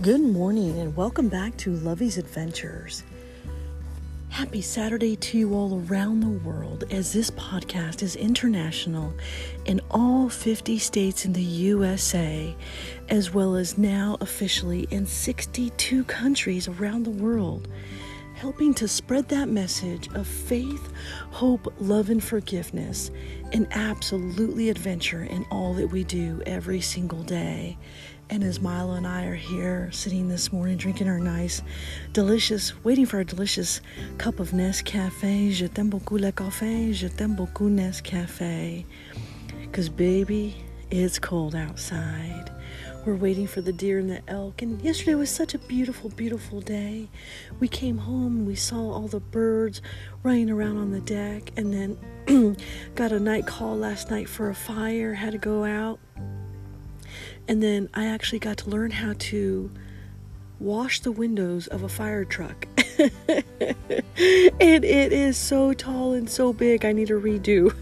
Good morning and welcome back to Lovey's Adventures. Happy Saturday to you all around the world as this podcast is international in all 50 states in the USA, as well as now officially in 62 countries around the world, helping to spread that message of faith, hope, love, and forgiveness, and absolutely adventure in all that we do every single day. And as Milo and I are here sitting this morning drinking our nice, delicious, waiting for our delicious cup of Nescafe, je t'aime beaucoup le café, je t'aime beaucoup Nescafe. Because, baby, it's cold outside. We're waiting for the deer and the elk, and yesterday was such a beautiful, beautiful day. We came home and we saw all the birds running around on the deck, and then got a night call last night for a fire, had to go out and then I actually got to learn how to wash the windows of a fire truck. and it is so tall and so big, I need a redo.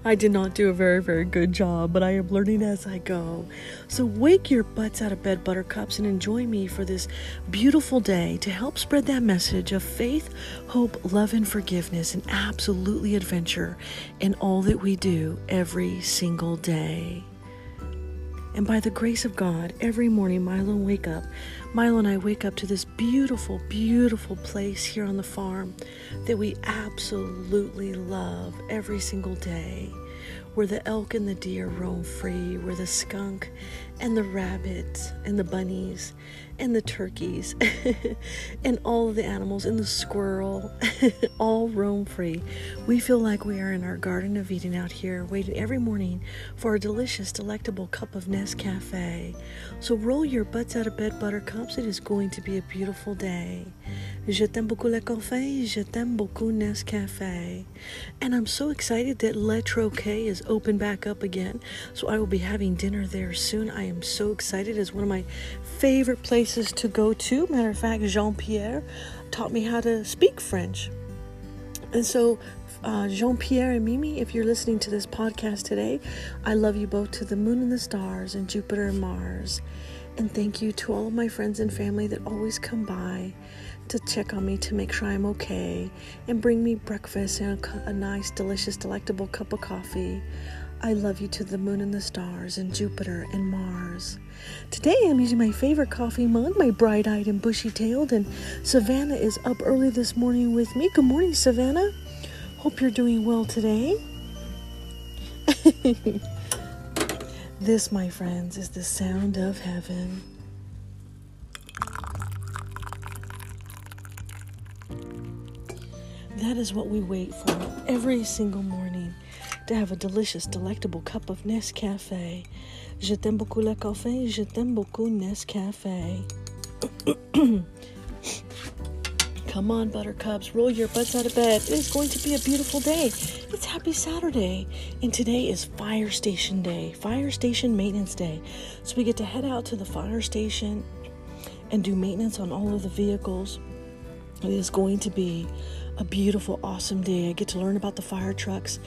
I did not do a very, very good job, but I am learning as I go. So wake your butts out of bed, buttercups, and enjoy me for this beautiful day to help spread that message of faith, hope, love, and forgiveness, and absolutely adventure in all that we do every single day. And by the grace of God, every morning Milo and wake up, Milo and I wake up to this beautiful, beautiful place here on the farm that we absolutely love every single day. Where the elk and the deer roam free, where the skunk and the rabbits and the bunnies and the turkeys and all of the animals and the squirrel all roam free. We feel like we are in our Garden of Eden out here, waiting every morning for a delicious, delectable cup of Nescafe. So roll your butts out of bed, buttercups. It is going to be a beautiful day. Je t'aime beaucoup le café, je t'aime beaucoup Nescafe. And I'm so excited that Le Troquet is open back up again. So I will be having dinner there soon. I am so excited. It's one of my favorite places to go to. Matter of fact, Jean Pierre taught me how to speak French. And so, uh, Jean Pierre and Mimi, if you're listening to this podcast today, I love you both to the moon and the stars and Jupiter and Mars. And thank you to all of my friends and family that always come by to check on me to make sure I'm okay and bring me breakfast and a, a nice, delicious, delectable cup of coffee. I love you to the moon and the stars and Jupiter and Mars. Today I'm using my favorite coffee mug, my bright eyed and bushy tailed, and Savannah is up early this morning with me. Good morning, Savannah. Hope you're doing well today. this, my friends, is the sound of heaven. That is what we wait for every single morning to have a delicious, delectable cup of Nescafe. Je t'aime beaucoup le café, je t'aime beaucoup Nescafe. Come on, buttercups, roll your butts out of bed. It is going to be a beautiful day. It's Happy Saturday, and today is Fire Station Day, Fire Station Maintenance Day. So we get to head out to the fire station and do maintenance on all of the vehicles. It is going to be a beautiful, awesome day. I get to learn about the fire trucks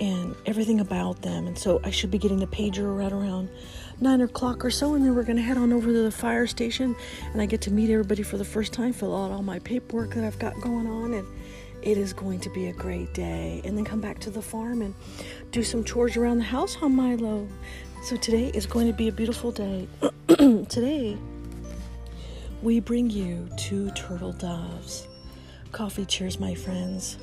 and everything about them. And so I should be getting the pager right around nine o'clock or so. And then we're going to head on over to the fire station and I get to meet everybody for the first time, fill out all my paperwork that I've got going on. And it is going to be a great day. And then come back to the farm and do some chores around the house on Milo. So today is going to be a beautiful day. today, we bring you two turtle doves. Coffee cheers, my friends.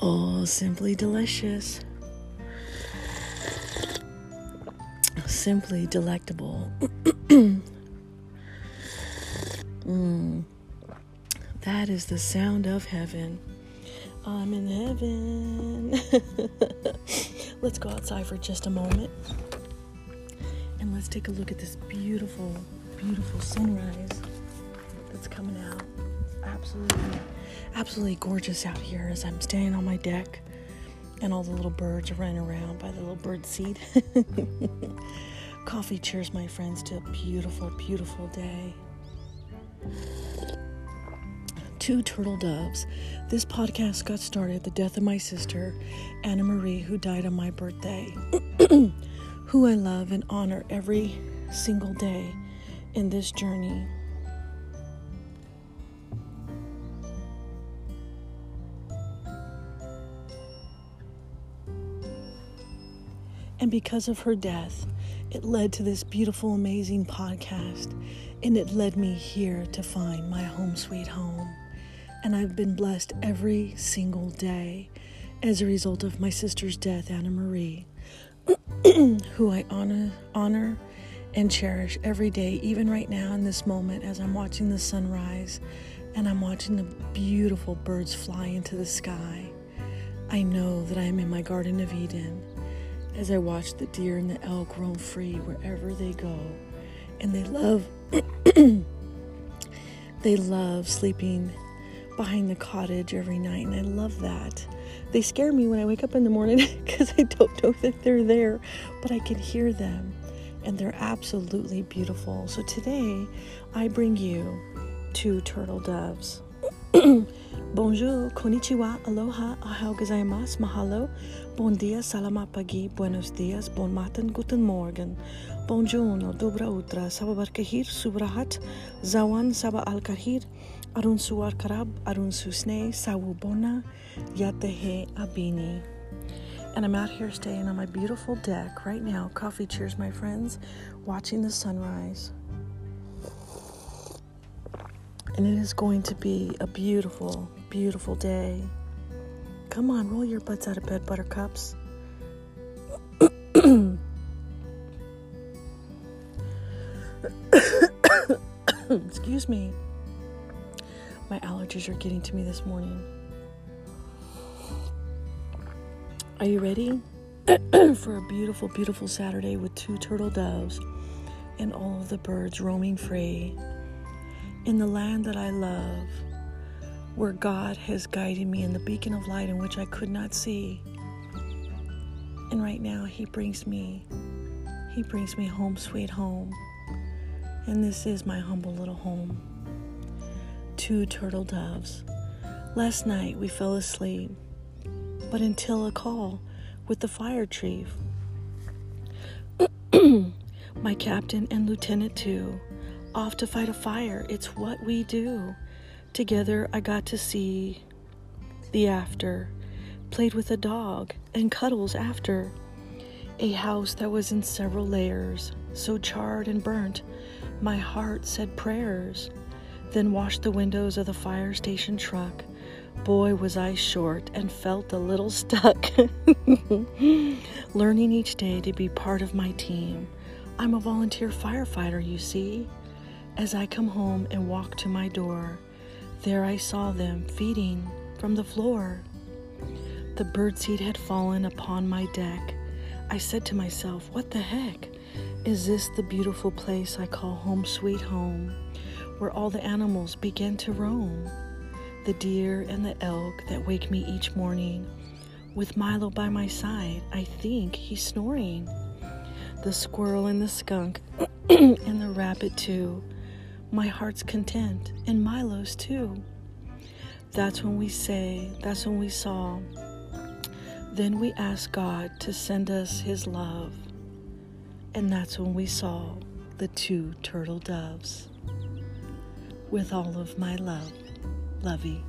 Oh, simply delicious. Simply delectable. mm. That is the sound of heaven. I'm in heaven. let's go outside for just a moment and let's take a look at this beautiful, beautiful sunrise that's coming out. Absolutely, absolutely gorgeous out here as I'm standing on my deck and all the little birds are running around by the little bird seed. Coffee cheers, my friends, to a beautiful, beautiful day. Two turtle doves. This podcast got started the death of my sister, Anna Marie, who died on my birthday. who I love and honor every single day in this journey. And because of her death, it led to this beautiful, amazing podcast. And it led me here to find my home sweet home. And I've been blessed every single day as a result of my sister's death, Anna Marie, who I honor, honor and cherish every day, even right now in this moment as I'm watching the sunrise and I'm watching the beautiful birds fly into the sky. I know that I am in my Garden of Eden as I watch the deer and the elk roam free wherever they go. And they love they love sleeping behind the cottage every night and I love that. They scare me when I wake up in the morning because I don't know that they're there, but I can hear them and they're absolutely beautiful. So today I bring you two turtle doves. Bonjour, konnichiwa, aloha, ahau gozaimasu, mahalo, bon dia, salamat pagi, buenos dias, bon matin, guten morgen, bonjour, dobra utra, saba barkahir, subrahat, zawan, saba al-kahir, arun suar karab, arun susne, sawu bona, yatehe abini. And I'm out here staying on my beautiful deck right now, coffee cheers, my friends, watching the sunrise and it is going to be a beautiful, beautiful day. Come on, roll your butts out of bed, buttercups. Excuse me. My allergies are getting to me this morning. Are you ready for a beautiful, beautiful Saturday with two turtle doves and all of the birds roaming free? In the land that I love, where God has guided me in the beacon of light in which I could not see. And right now, He brings me, He brings me home, sweet home. And this is my humble little home. Two turtle doves. Last night we fell asleep, but until a call with the fire chief, my captain and lieutenant too off to fight a fire. It's what we do. Together, I got to see the after, played with a dog, and cuddles after. A house that was in several layers, so charred and burnt, my heart said prayers. Then washed the windows of the fire station truck. Boy, was I short and felt a little stuck. Learning each day to be part of my team. I'm a volunteer firefighter, you see. As I come home and walk to my door, there I saw them feeding from the floor. The birdseed had fallen upon my deck. I said to myself, What the heck? Is this the beautiful place I call home sweet home, where all the animals begin to roam? The deer and the elk that wake me each morning. With Milo by my side, I think he's snoring. The squirrel and the skunk and the rabbit, too my heart's content, and Milo's too. That's when we say, that's when we saw. Then we ask God to send us His love, and that's when we saw the two turtle doves. With all of my love, Lovey.